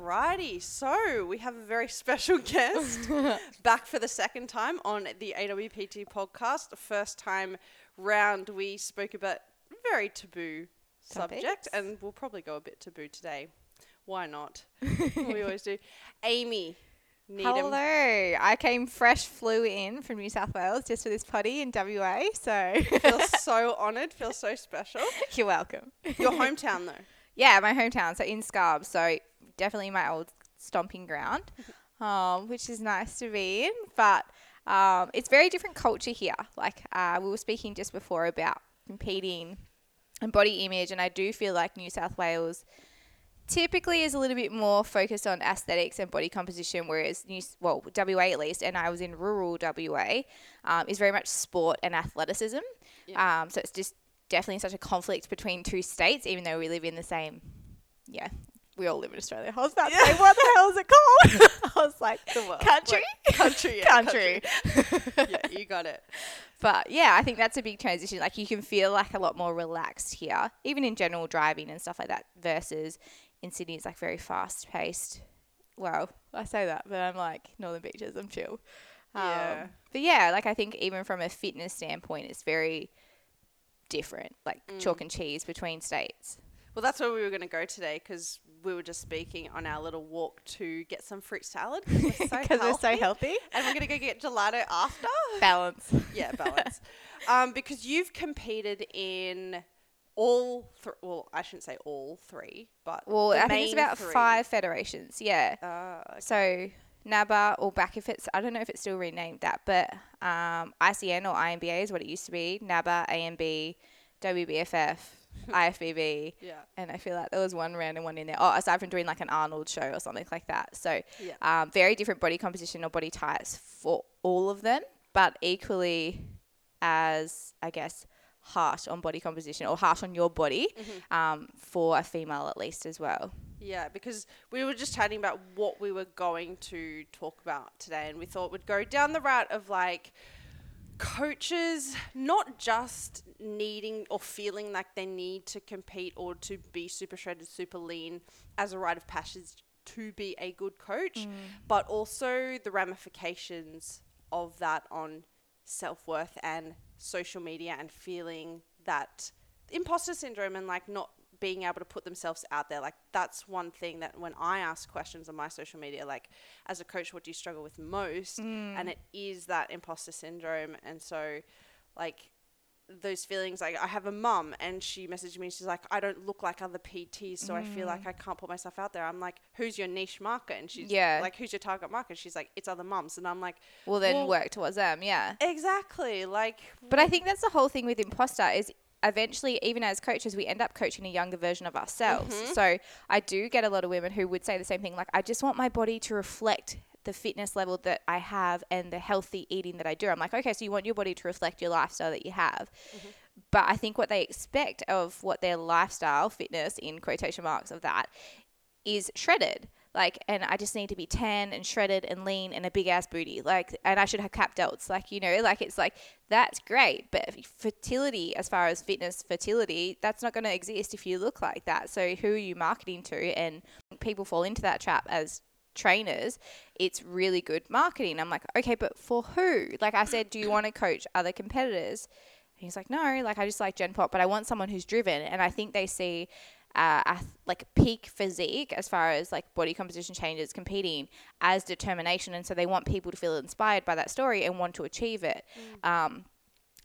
Alrighty, so we have a very special guest back for the second time on the AWPT podcast. The first time round, we spoke about a very taboo subject, and we'll probably go a bit taboo today. Why not? we always do. Amy, Needham. Hello. I came fresh, flew in from New South Wales just for this potty in WA. So Feel so honoured. Feel so special. you're welcome. Your hometown, though. Yeah, my hometown. So in Scarb. So definitely my old stomping ground, um, which is nice to be in. But um, it's very different culture here. Like uh, we were speaking just before about competing and body image, and I do feel like New South Wales typically is a little bit more focused on aesthetics and body composition, whereas New well WA at least, and I was in rural WA, um, is very much sport and athleticism. Yeah. Um, so it's just definitely such a conflict between two states, even though we live in the same. Yeah, we all live in Australia. I was about to say, what the hell is it called? I was like, The world. country, Like, country, yeah, country. yeah, you got it. But yeah, I think that's a big transition. Like you can feel like a lot more relaxed here, even in general driving and stuff like that, versus in Sydney it's like very fast paced. Well, I say that, but I'm like Northern Beaches, I'm chill. Yeah. Um, but yeah, like I think even from a fitness standpoint, it's very different, like Mm. chalk and cheese between states. Well, that's where we were going to go today because we were just speaking on our little walk to get some fruit salad because we're so we're so healthy. And we're going to go get gelato after. Balance. yeah, balance. um, because you've competed in all, th- well, I shouldn't say all three, but Well, I think it's about three. five federations. Yeah. Uh, okay. So NABA or back if it's I don't know if it's still renamed that, but um, ICN or INBA is what it used to be. NABA, ANB, WBFF, IFBB, yeah. and I feel like there was one random one in there. Oh, aside from doing like an Arnold show or something like that. So Yeah. um, very different body composition or body types for all of them, but equally as I guess harsh on body composition or harsh on your body Mm-hmm. um, for a female at least as well. Yeah, because we were just chatting about what we were going to talk about today, and we thought we'd go down the route of like coaches not just needing or feeling like they need to compete or to be super shredded, super lean as a rite of passage to be a good coach, mm. but also the ramifications of that on self worth and social media and feeling that imposter syndrome and like not being able to put themselves out there. Like that's one thing that when I ask questions on my social media, like as a coach, what do you struggle with most? Mm. And it is that imposter syndrome. And so like those feelings like I have a mum and she messaged me she's like I don't look like other PTs so I feel like mm. I can't put myself out there. I'm like who's your niche market and she's Yeah. like who's your target market? She's like it's other mums and I'm like Well, then Well- work towards them, yeah. exactly like But I think that's the whole thing with imposter is eventually, even as coaches, we end up coaching a younger version of ourselves. Mm-hmm. So I do get a lot of women who would say the same thing, like, I just want my body to reflect the fitness level that I have and the healthy eating that I do. I'm like, okay, so you want your body to reflect your lifestyle that you have. Mm-hmm. But I think what they expect of what their lifestyle, fitness in quotation marks of that, is shredded. Like, and I just need to be tan and shredded and lean and a big ass booty. Like, and I should have cap delts. Like, you know, like it's like that's great, but fertility, as far as fitness fertility, that's not going to exist if you look like that. So, who are you marketing to? And people fall into that trap as trainers. It's really good marketing. I'm like, okay, but for who? Like I said, do you want to coach other competitors? And he's like, no, like I just like Gen Pop, but I want someone who's driven. And I think they see uh, ath- like peak physique as far as like body composition changes competing as determination. And so they want people to feel inspired by that story and want to achieve it. Um,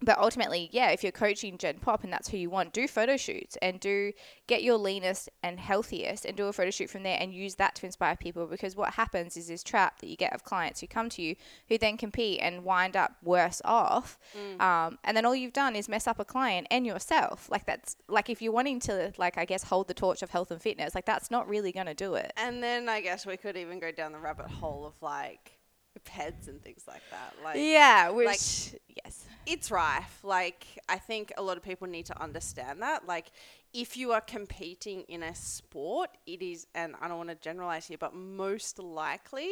but ultimately, yeah, if you're coaching Gen Pop and that's who you want, do photo shoots and do get your leanest and healthiest and do a photo shoot from there and use that to inspire people because what happens is this trap that you get of clients who come to you who then compete and wind up worse off. Um, and then all you've done is mess up a client and yourself. Like that's like if you're wanting to like I guess hold the torch of health and fitness, like that's not really going to do it. And then I guess we could even go down the rabbit hole of like peds and things like that. Like Yeah, which like- yes. it's rife. Like I think a lot of people need to understand that. Like if you are competing in a sport, it is and I don't want to generalize here, but most likely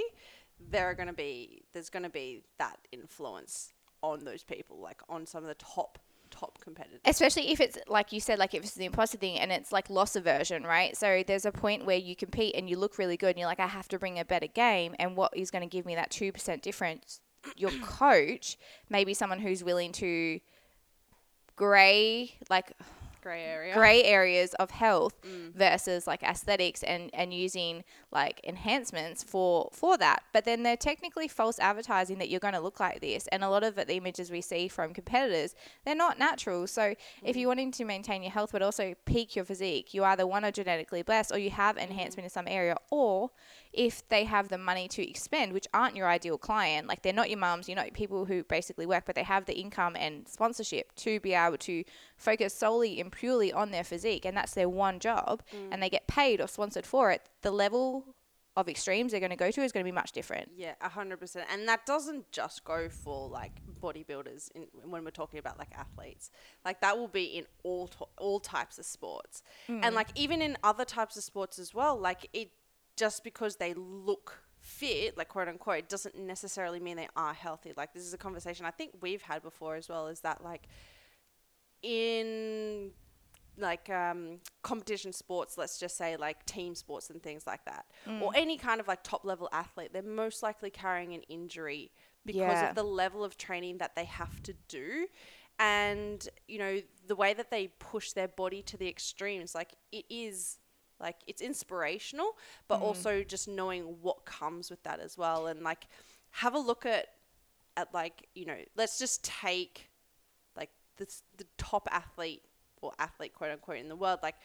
there are going to be there's going to be that influence on those people, like on some of the top top competitors. especially if it's like you said, like if it's the imposter thing and it's like loss aversion, right? So there's a point where you compete and you look really good and you're like, I have to bring a better game, and what is going to give me that two percent difference? Your coach, maybe someone who's willing to grey like Gray area. grey areas of health mm. versus like aesthetics and and using like enhancements for for that. But then they're technically false advertising that you're going to look like this and a lot of the images we see from competitors they're not natural. So if mm. you're wanting to maintain your health but also peak your physique you either one are genetically blessed or you have mm. enhancement in some area or if they have the money to expend which aren't your ideal client like they're not your mums you're not people who basically work but they have the income and sponsorship to be able to focus solely and purely on their physique and that's their one job and they mm. get paid or sponsored for it the level of extremes they're going to go to is going to be much different Yeah, a hundred percent, and that doesn't just go for like bodybuilders. In, when we're talking about like athletes, like that will be in all to- all types of sports, and mm. like even in other types of sports as well. Like it, just because they look fit, like quote unquote, doesn't necessarily mean they are healthy. Like this is a conversation I think we've had before as well. Is that like in like um, competition sports, let's just say like team sports and things like that, or any kind of like top level athlete, they're most likely carrying an injury because Yeah. of the level of training that they have to do. And, you know, the way that they push their body to the extremes, like it is like it's inspirational, but mm. also just knowing what comes with that as well. And like have a look at, at like, you know, let's just take like the, the top athlete or athlete quote unquote in the world like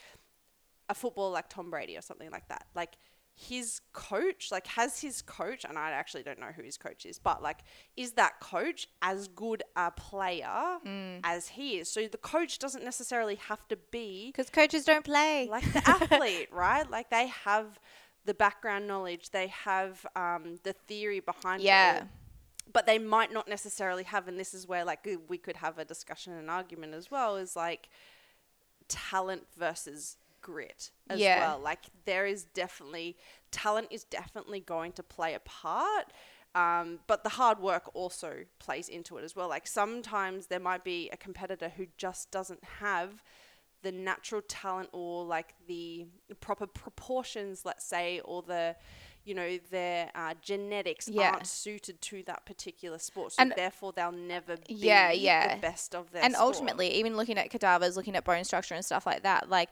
a footballer like Tom Brady or something like that like his coach like has his coach and I actually don't know who his coach is but like is that coach as good a player as he is so the coach doesn't necessarily have to be because coaches don't play like the athlete, right? Like they have the background knowledge, they have um, the theory behind it. Yeah. all, But they might not necessarily have, and this is where like we could have a discussion and argument as well, is like talent versus grit as Yeah. well. Like there is definitely talent is definitely going to play a part. Um, but the hard work also plays into it as well. Like sometimes there might be a competitor who just doesn't have the natural talent or like the proper proportions, let's say, or the, you know, their uh, genetics Yeah. aren't suited to that particular sport. So And- therefore they'll never be Yeah, yeah. the best of their and sport. ultimately even looking at cadavers looking at bone structure and stuff like that like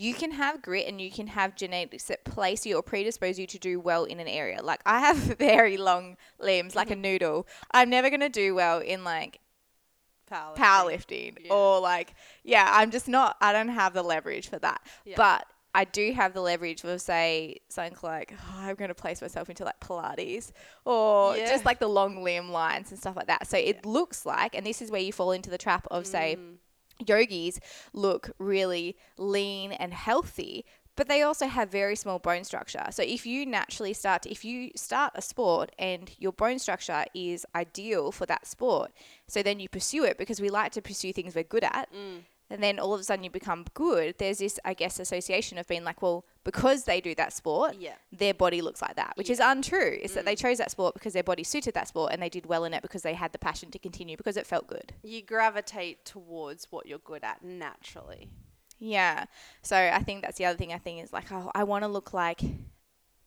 you can have grit and you can have genetics that place you or predispose you to do well in an area like i have very long limbs like a noodle i'm never going to do well in like powerlifting. powerlifting Yeah. or like yeah i'm just not i don't have the leverage for that Yeah. but I do have the leverage of say something like oh, I'm going to place myself into like Pilates or Yeah. just like the long limb lines and stuff like that. So it looks like, and this is where you fall into the trap of say Mm. Yogis look really lean and healthy, but they also have very small bone structure. So if you naturally start, if you start a sport and your bone structure is ideal for that sport, so then you pursue it because we like to pursue things we're good at. Mm. And then all of a sudden you become good. There's this, I guess, association of being like, well, because they do that sport, Yeah. their body looks like that, which is untrue. It's that they mm. chose that sport because their body suited that sport and they did well in it because they had the passion to continue because it felt good. You gravitate towards what you're good at naturally. Yeah. So I think that's the other thing I think is like, oh, I want to look like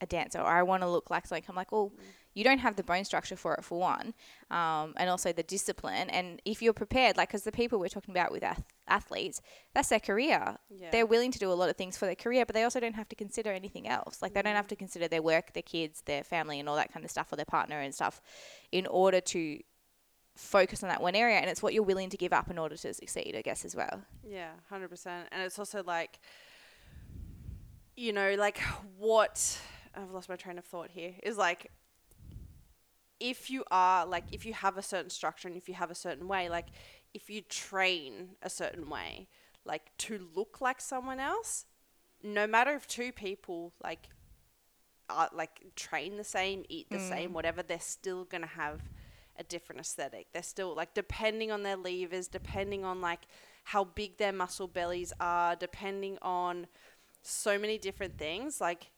a dancer or I want to look like something. I'm like, well, mm. You don't have the bone structure for it for one, um, and also the discipline. And if you're prepared, like, because the people we're talking about with ath- athletes, that's their career. Yeah. They're willing to do a lot of things for their career, but they also don't have to consider anything else. Like, they don't have to consider their work, their kids, their family, and all that kind of stuff, or their partner and stuff, in order to focus on that one area. And it's what you're willing to give up in order to succeed, I guess, as well. Yeah, hundred percent. And it's also like, you know, like what I've lost my train of thought here is like, if you are like, if you have a certain structure and if you have a certain way, like, if you train a certain way, like to look like someone else, no matter if two people like, are like train the same, eat the same, mm. whatever, they're still gonna have a different aesthetic. They're still like depending on their levers, depending on like how big their muscle bellies are, depending on so many different things. Like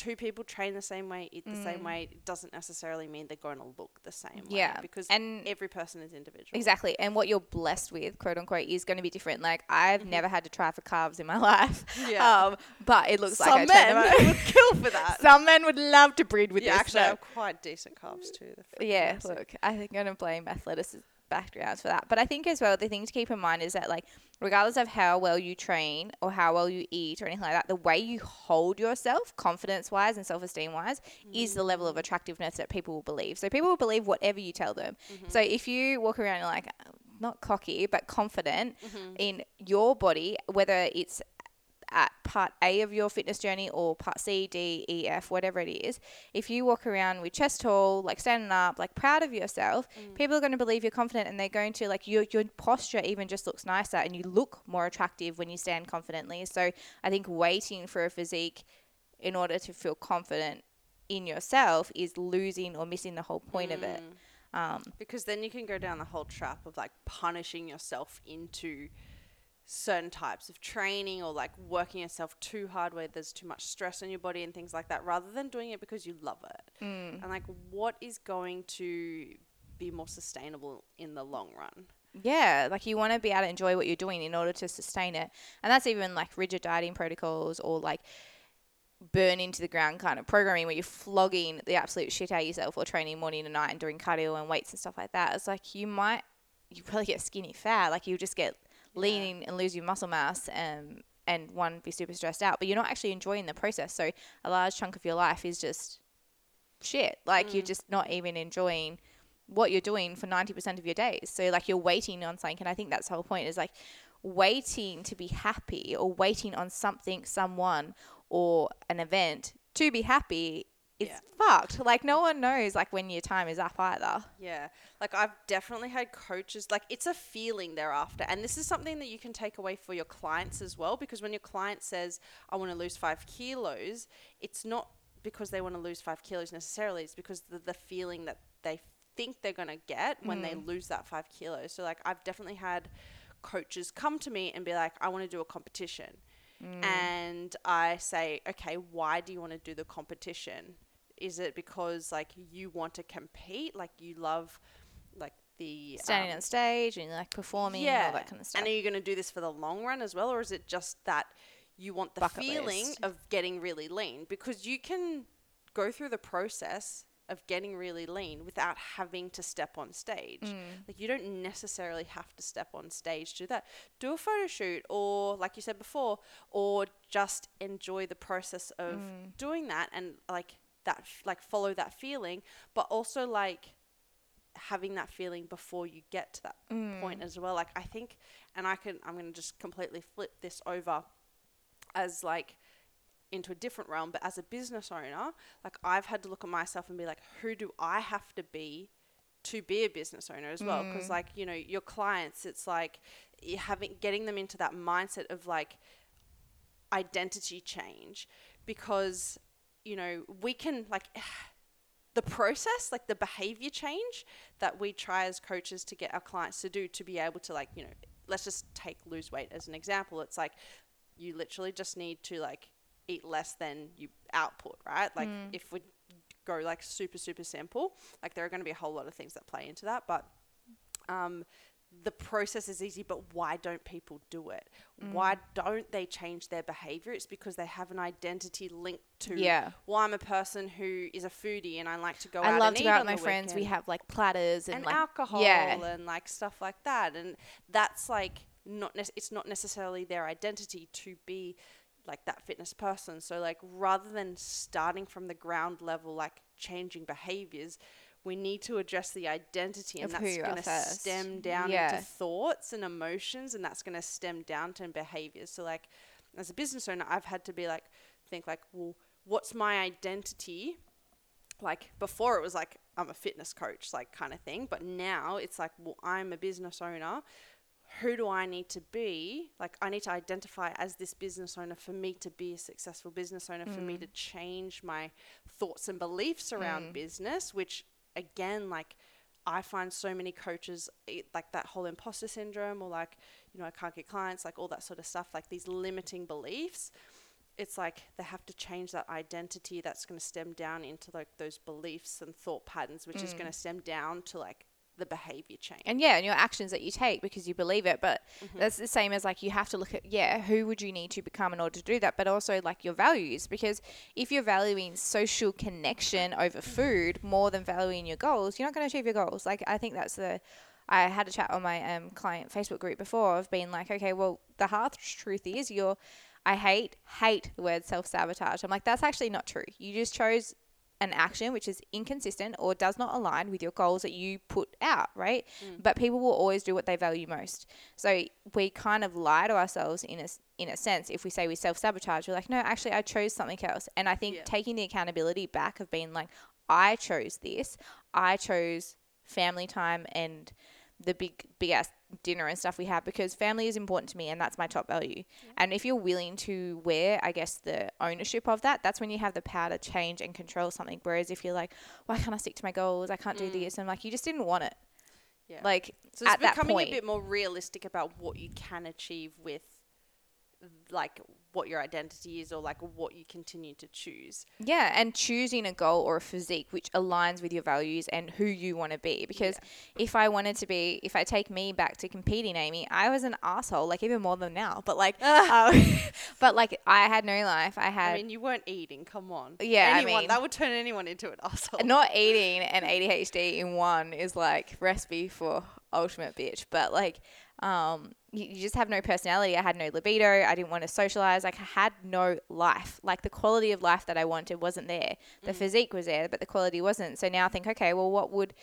two people train the same way, eat the same way, it doesn't necessarily mean they're going to look the same way. Mm. Yeah, Because and- every person is individual. Exactly. And what you're blessed with, quote unquote, is going to be different. Like, I've never had to try for carbs in my life. Mm-hmm. Yeah. Um, but it looks Some like I men would kill for that. Some men would love to breed with yeah, this. actually, I have quite decent carbs too. Yeah, look, I think I'm going to blame athletics backgrounds for that. But I think as well, the thing to keep in mind is that, like, regardless of how well you train or how well you eat or anything like that, the way you hold yourself, confidence wise and self esteem wise, is the mm. level of attractiveness that people will believe. So people will believe whatever you tell them. Mm-hmm. So if you walk around and like, not cocky, but confident mm-hmm. in your body, whether it's at part A of your fitness journey or part C, D, E, F, whatever it is, if you walk around with chest tall, like standing up, like proud of yourself, people are going to believe you're confident and they're going to like your your posture even just looks nicer and you look more attractive when you stand confidently. So I think waiting for a physique in order to feel confident in yourself is losing or missing the whole point of it. Um, Because then you can go down the whole trap of like punishing yourself into certain types of training or like working yourself too hard where there's too much stress on your body and things like that rather than doing it because you love it. Mm. And like what is going to be more sustainable in the long run? Yeah, like you want to be able to enjoy what you're doing in order to sustain it. And that's even like rigid dieting protocols or like burn into the ground kind of programming where you're flogging the absolute shit out of yourself or training morning and night and doing cardio and weights and stuff like that. It's like you might, you probably get skinny fat. Like you just get lean and lose your muscle mass and, and one, be super stressed out, but you're not actually enjoying the process. So a large chunk of your life is just shit. Like you're mm. just not even enjoying what you're doing for 90% of your days. So like you're waiting on something and I think that's the whole point is like waiting to be happy or waiting on something, someone or an event to be happy is Yeah. fucked. Like no one knows like when your time is up either. Yeah. Like I've definitely had coaches like it's a feeling thereafter. And this is something that you can take away for your clients as well because when your client says I want to lose 5 kilos, it's not because they want to lose 5 kilos necessarily, it's because the the feeling that they think they're going to get when they mm. lose that 5 kilos. So like I've definitely had coaches come to me and be like I want to do a competition. Mm. And I say, "Okay, why do you want to do the competition?" Is it because like you want to compete like you love like the Standing um, on stage and like performing yeah all that kind of stuff. and are you going to do this for the long run as well or is it just that you want the Bucket feeling list. of getting really lean because you can go through the process of getting really lean without having to step on stage. Mm. Like you don't necessarily have to step on stage to do that. Do a photo shoot or like you said before or just enjoy the process of Mm. doing that and like that like follow that feeling but also like having that feeling before you get to that Mm. point as well. Like I think, and I can, I'm going to just completely flip this over as like into a different realm, but as a business owner, like I've had to look at myself and be like, who do I have to be to be a business owner as well? Because like you know, your clients, it's like having getting them into that mindset of like identity change because you know we can like the process, like the behavior change that we try as coaches to get our clients to do to be able to like, you know, let's just take lose weight as an example. It's like you literally just need to like eat less than you output, right? Like if we go like super super simple, like there are going to be a whole lot of things that play into that, but um the process is easy, but why don't people do it? Mm. Why don't they change their behavior? It's because they have an identity linked to, Yeah. well, I'm a person who is a foodie and I like to go I out love and to eat go out with my friends. We have like platters and, and like alcohol Yeah. and like stuff like that. And that's like not, nec- it's not necessarily their identity to be like that fitness person. So like rather than starting from the ground level, like changing behaviors, we need to address the identity, and Of that's going to stem down Yeah. into thoughts and emotions, and that's going to stem down to behaviors. So, like, as a business owner, I've had to be like, think like, well, what's my identity? Like before, it was like I'm a fitness coach, like kind of thing, but now it's like, well, I'm a business owner. Who do I need to be? Like, I need to identify as this business owner for me to be a successful business owner, for me to change my thoughts and beliefs around business, which again, like, I find so many coaches it, like that whole imposter syndrome or like, you know, I can't get clients, like all that sort of stuff, like these limiting beliefs. it's like they have to change that identity that's going to stem down into like those beliefs and thought patterns, which is mm. going to stem down to like the behavior change. and yeah, and your actions that you take because you believe it. But that's the same as like you have to look at yeah, who would you need to become in order to do that? But also like your values because if you're valuing social connection over food more than valuing your goals, you're not going to achieve your goals. Like I think that's the I had a chat on my um, client Facebook group before of being like, okay, well, the harsh truth is you're. I hate hate the word self sabotage. I'm like, that's actually not true. You just chose an action which is inconsistent or does not align with your goals that you put out, right? Mm. But people will always do what they value most. So we kind of lie to ourselves in a in a sense if we say we self sabotage. We're like, no, actually, I chose something else. And I think Yeah. taking the accountability back of being like, I chose this. I chose family time and the big big ass dinner and stuff we have because family is important to me and that's my top value. And if you're willing to wear, I guess, the ownership of that, that's when you have the power to change and control something. Whereas if you're like, why can't I stick to my goals? I can't do mm. this. And like, you just didn't want it. Yeah. Like, So it's becoming point. a bit more realistic about what you can achieve with like what your identity is or like what you continue to choose. Yeah, and choosing a goal or a physique which aligns with your values and who you want to be. Because if I wanted to be, if I take me back to competing, Amy, I was an asshole, like even more than now. But like, um, but like I had no life. I had I mean, you weren't eating. Come on. Yeah, I anyone mean- that would turn anyone into an asshole. not eating and ADHD in one is like recipe for ultimate bitch. But like, um, you, you just have no personality. I had no libido. I didn't want to socialize. Like, I had no life. Like, the quality of life that I wanted wasn't there. The physique was there, but the quality wasn't. So now I think, okay, well, what would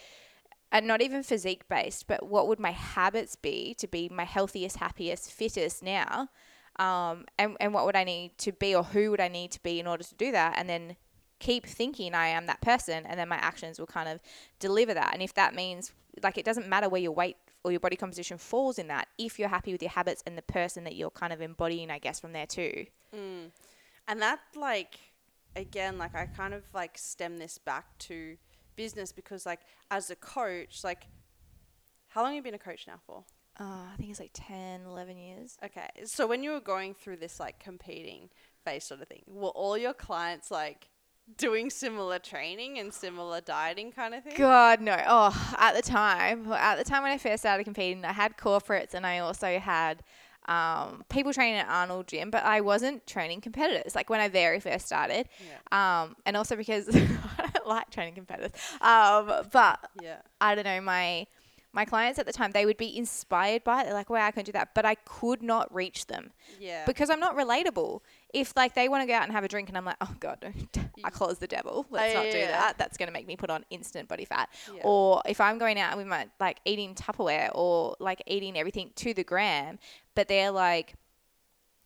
and not even physique based, but what would my habits be to be my healthiest, happiest, fittest now? Um, and, and what would I need to be, or who would I need to be in order to do that? And then keep thinking I am that person, and then my actions will kind of deliver that. And if that means, like, it doesn't matter where your weight or your body composition falls in that, if you're happy with your habits and the person that you're kind of embodying, I guess, from there too. And that like again, like I kind of like stem this back to business because like as a coach, like how long have you been a coach now for? Uh, I think it's like 10, 11 years. Okay. So when you were going through this like competing phase sort of thing, were all your clients like doing similar training and similar dieting kind of thing? God no! Oh, at the time, at the time when I first started competing, I had corporates and I also had um, people training at Arnold Gym, but I wasn't training competitors. Like when I very first started, um, and also because I don't like training competitors. Um, but Yeah. I don't know my my clients at the time they would be inspired by it. They're like, "Wow, I can do that," but I could not reach them Yeah. because I'm not relatable. If like they want to go out and have a drink and I'm like, oh god, no, alcohol is the devil. Oh, Let's Oh, not do yeah. that. That's going to make me put on instant body fat. Yeah. Or if I'm going out and we might like eating Tupperware or like eating everything to the gram, but they're like.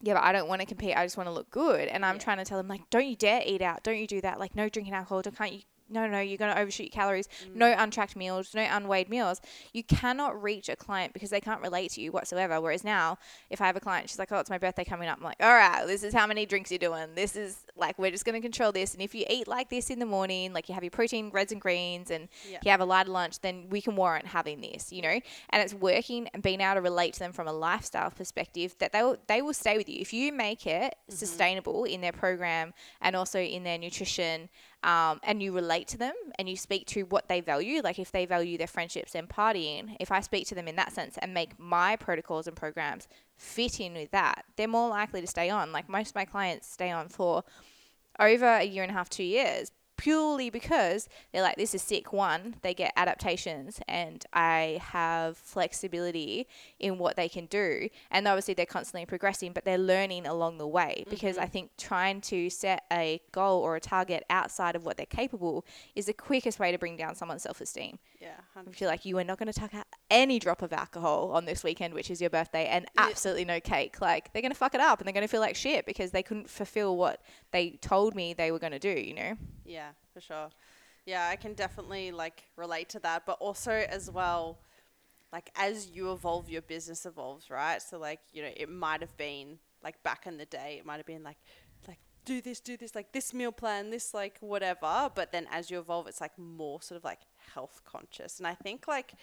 Yeah, but I don't want to compete. I just want to look good, and I'm trying to tell them like, don't you dare eat out. Don't you do that. Like, no drinking alcohol. Don't, can't you? No, no, you're going to overshoot your calories. Mm. No untracked meals. No unweighed meals. You cannot reach a client because they can't relate to you whatsoever. Whereas now, if I have a client, she's like, oh, it's my birthday coming up. I'm like, all right, this is how many drinks you're doing. This is like, we're just going to control this. And if you eat like this in the morning, like you have your protein, reds and greens, and Yeah. you have a lighter lunch, then we can warrant having this, you know? And it's working and being able to relate to them from a lifestyle perspective that they will, they will stay with you. If you make it sustainable in their program and also in their nutrition, um, and you relate to them and you speak to what they value, like if they value their friendships and partying, if I speak to them in that sense and make my protocols and programs fit in with that, they're more likely to stay on. Like most of my clients stay on for over a year and a half, two years, purely because they're like, this is sick. One, they get adaptations, and I have flexibility in what they can do. And obviously, they're constantly progressing, but they're learning along the way. Because I mm-hmm. think trying to set a goal or a target outside of what they're capable is the quickest way to bring down someone's self esteem. Yeah. I feel like you are not going to tuck out any drop of alcohol on this weekend, which is your birthday, and absolutely no cake. Like they're going to fuck it up, and they're going to feel like shit because they couldn't fulfill what they told me they were going to do. You know? Yeah, for sure. Yeah, I can definitely like relate to that, but also as well, like as you evolve, your business evolves, right? So like you know, it might have been like back in the day, it might have been like do this, do this, like this meal plan, this like whatever. But then as you evolve, it's like more sort of like health conscious, and I think like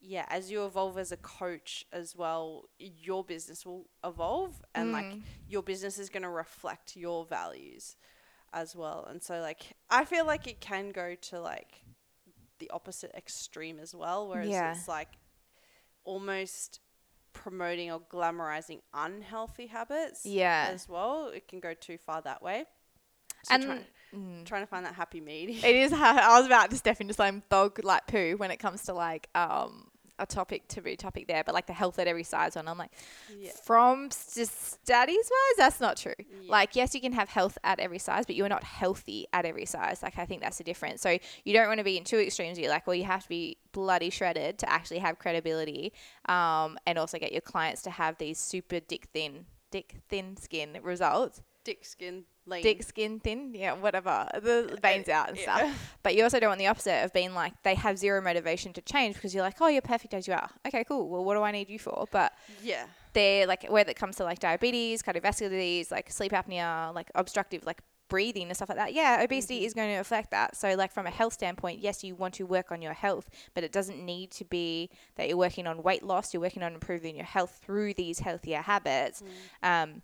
yeah, as you evolve as a coach as well, your business will evolve and like Mm. your business is going to reflect your values as well. And so like I feel like it can go to like the opposite extreme as well whereas Yeah. it's like almost promoting or glamorizing unhealthy habits Yeah. as well. It can go too far that way. So And try- mm. trying to find that happy medium. It is. I was about to step into some dog like poo when it comes to like um a topic to be topic there, but like the health at every size one. I'm like, Yeah. from just studies wise, that's not true. Yeah. Like, yes, you can have health at every size, but you're not healthy at every size. Like, I think that's the difference. So you don't want to be in two extremes. You're like, well, you have to be bloody shredded to actually have credibility, um, and also get your clients to have these super dick thin, dick thin skin results. Dick skin, lean. Dick skin thin, yeah, whatever. The uh, uh, veins out and yeah. stuff. But you also don't want the opposite of being like they have zero motivation to change because you're like, oh, you're perfect as you are. Okay, cool. Well, what do I need you for? But Yeah. they're like whether it comes to like diabetes, cardiovascular disease, like sleep apnea, like obstructive like breathing and stuff like that. Yeah, obesity mm-hmm. is going to affect that. So like from a health standpoint, yes, you want to work on your health, but it doesn't need to be that you're working on weight loss, you're working on improving your health through these healthier habits. Mm. Um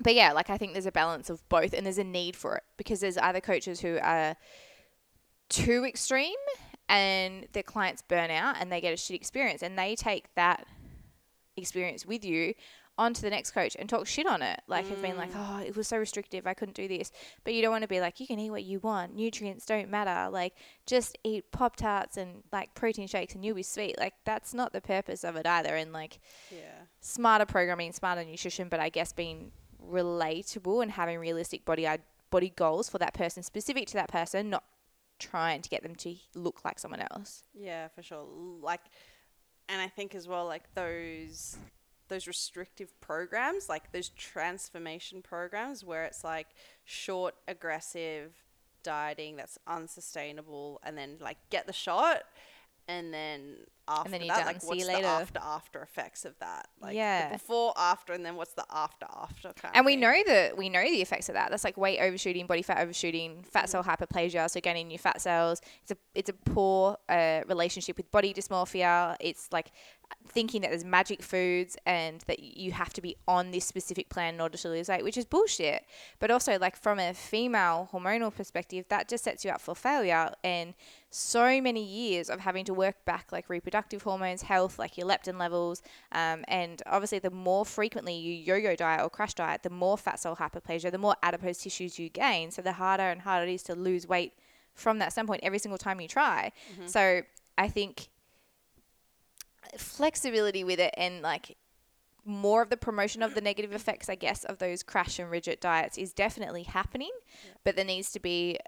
but yeah, like I think there's a balance of both and there's a need for it because there's other coaches who are too extreme and their clients burn out and they get a shit experience and they take that experience with you onto the next coach and talk shit on it. Like have been like, mm. oh, it was so restrictive, I couldn't do this. But you don't want to be like, you can eat what you want. Nutrients don't matter. Like just eat Pop Tarts and like protein shakes and you'll be sweet. Like that's not the purpose of it either. And like Yeah. smarter programming, smarter nutrition, but I guess being relatable and having realistic body body goals for that person, specific to that person, not trying to get them to look like someone else. Yeah, for sure. Like, and I think as well, like those those restrictive programs, like those transformation programs, where it's like short, aggressive dieting that's unsustainable, and then like get the shot, and then after then you're that, like See what's you the later. after after effects of that? Like Yeah. the before, after, and then what's the after after kind And we know that we know the effects of that. That's like weight overshooting, body fat overshooting, fat cell hyperplasia, so gaining new fat cells. It's a it's a poor uh, relationship with body dysmorphia. It's like thinking that there's magic foods and that you have to be on this specific plan in order to lose weight, which is bullshit. But also like from a female hormonal perspective, that just sets you up for failure and so many years of having to work back like reproductive hormones, health, like your leptin levels, um, and obviously the more frequently you yo-yo diet or crash diet, the more fat cell hyperplasia, the more adipose tissues you gain. So the harder and harder it is to lose weight from that standpoint every single time you try. So I think flexibility with it and like more of the promotion of the negative effects, I guess, of those crash and rigid diets is definitely happening, but there needs to be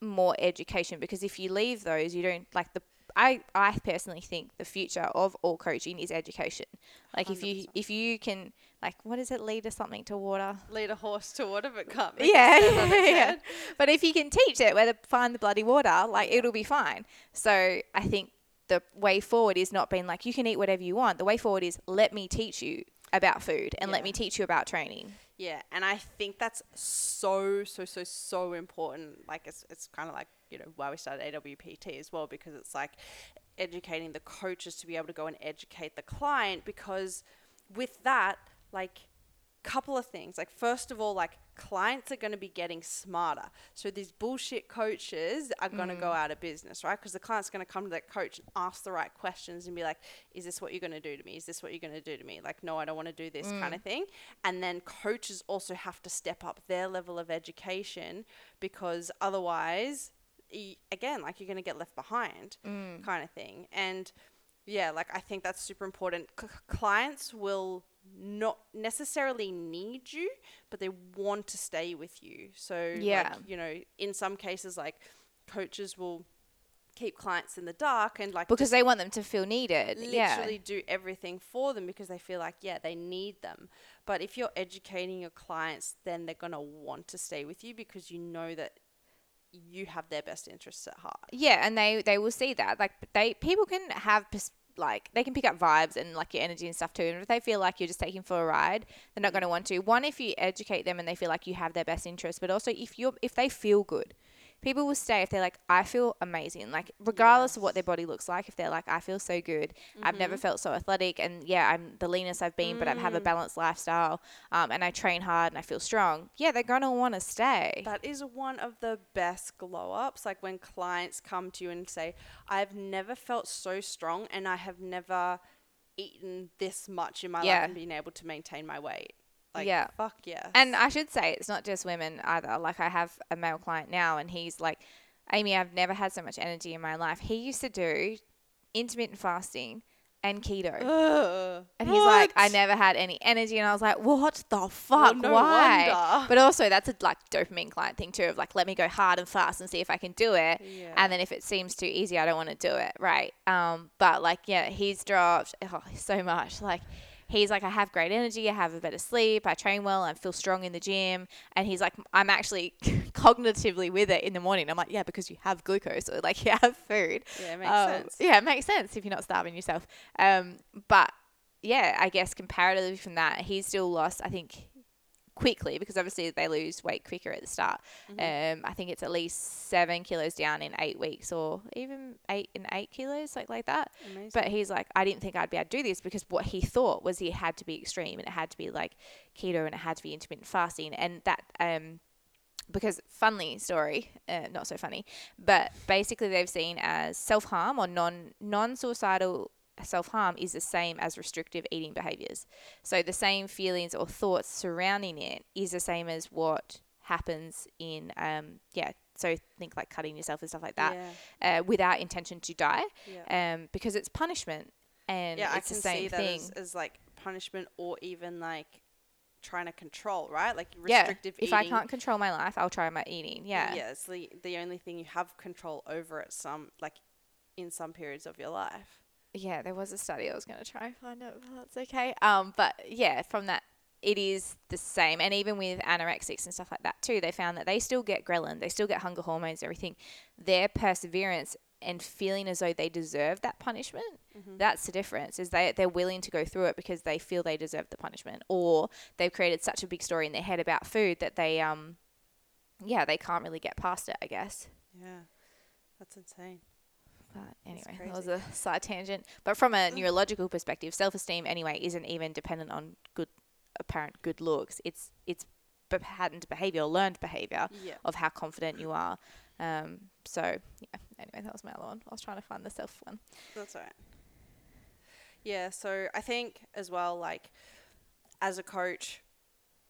more education because if you leave those, you don't like the. I, I personally think the future of all coaching is education. Like if you 100%. if you can like what is it lead to something to water? lead a horse to water, but can't. Yeah, it stand on its yeah. But if you can teach it where to find the bloody water, like it'll be fine. So I think the way forward is not being like you can eat whatever you want. The way forward is let me teach you about food and let me teach you about training. Yeah, and I think that's so so so so important. Like it's it's kind of like you know why we started AWPT as well because it's like educating the coaches to be able to go and educate the client because with that like couple of things like first of all like clients are going to be getting smarter. So these bullshit coaches are going to go mm. out of business right? Because the client's going to come to that coach and ask the right questions and be like is this what you're going to do to me? Is this what you're going to do to me? Like no i don't want to do this kind of mm. thing. And then coaches also have to step up their level of education because otherwise again like you're going to get left behind mm. kind of thing. And yeah like i think that's super important. C- clients will not necessarily need you but they want to stay with you so Yeah. like, you know in some cases like coaches will keep clients in the dark and like Because they want them to feel needed. yeah. literally do everything for them because they feel like yeah they need them but if you're educating your clients then they're going to want to stay with you because you know that you have their best interests at heart Yeah, and they they will see that. Like they people can have pers- like they can pick up vibes and like your energy and stuff too. And if they feel like you're just taking for a ride, they're not going to want to. One, if you educate them and they feel like you have their best interest, but also if you are if they feel good. People will stay if they're like, I feel amazing. Like, regardless of what their body looks like, if they're like, I feel so good. I've never felt so athletic. And yeah, I'm the leanest I've been, but I have a balanced lifestyle. Um, and I train hard and I feel strong. Yeah, they're going to want to stay. That is one of the best glow ups. Like when clients come to you and say, I've never felt so strong and I have never eaten this much in my Yeah. life and been able to maintain my weight. Like, Yeah. fuck yes. And I should say it's not just women either. Like I have a male client now, and he's like, Amy, I've never had so much energy in my life. He used to do intermittent fasting and keto. Ugh. And he's like, I never had any energy. And I was like, what the fuck? no Why? wonder. But also, that's a like dopamine client thing too of like, let me go hard and fast and see if I can do it. Yeah. And then if it seems too easy, I don't want to do it. Right. Um, but like, yeah, he's dropped oh, so much. Like, he's like, I have great energy. I have a better sleep. I train well. I feel strong in the gym. And he's like, I'm actually cognitively with it in the morning. I'm like, yeah, because you have glucose or like you have food. Yeah, it makes Um, sense. Yeah, it makes sense if you're not starving yourself. Um, but yeah, I guess comparatively from that, he's still lost, I think, quickly because obviously they lose weight quicker at the start. Mm-hmm. Um, I think it's at least seven kilos down in eight weeks or even eight in eight kilos, like like that. Amazing. But he's like, I didn't think I'd be able to do this because what he thought was he had to be extreme and it had to be like keto and it had to be intermittent fasting and that um because funny story, uh, not so funny, but basically they've seen as self harm or non non suicidal self harm is the same as restrictive eating behaviors. So the same feelings or thoughts surrounding it is the same as what happens in um yeah. So think like cutting yourself and stuff like that yeah. uh, without intention to die, Yeah. um, because it's punishment and yeah, I it's can the same see that thing. as, as like punishment or even like trying to control, right? Like restrictive yeah, if eating. I can't control my life, I'll try my eating. Yeah, Yeah, it's the the only thing you have control over at some like in some periods of your life. Yeah, there was a study I was going to try and find out if that's okay. Um, but yeah, from that, it is the same. And even with anorexics and stuff like that too, they found that they still get ghrelin, they still get hunger hormones, everything. Their perseverance and feeling as though they deserve that punishment, that's the difference. Is they they're willing to go through it because they feel they deserve the punishment, or they've created such a big story in their head about food that they um, yeah, they can't really get past it. I guess. Yeah, that's insane. Anyway, that was a side tangent. But from a neurological perspective, self esteem anyway isn't even dependent on good apparent good looks. It's it's patterned behavior, learned behavior Yeah. of how confident you are. Um, so yeah. Anyway, that was my other one. I was trying to find the self one. That's all right. Yeah, so I think as well, like as a coach,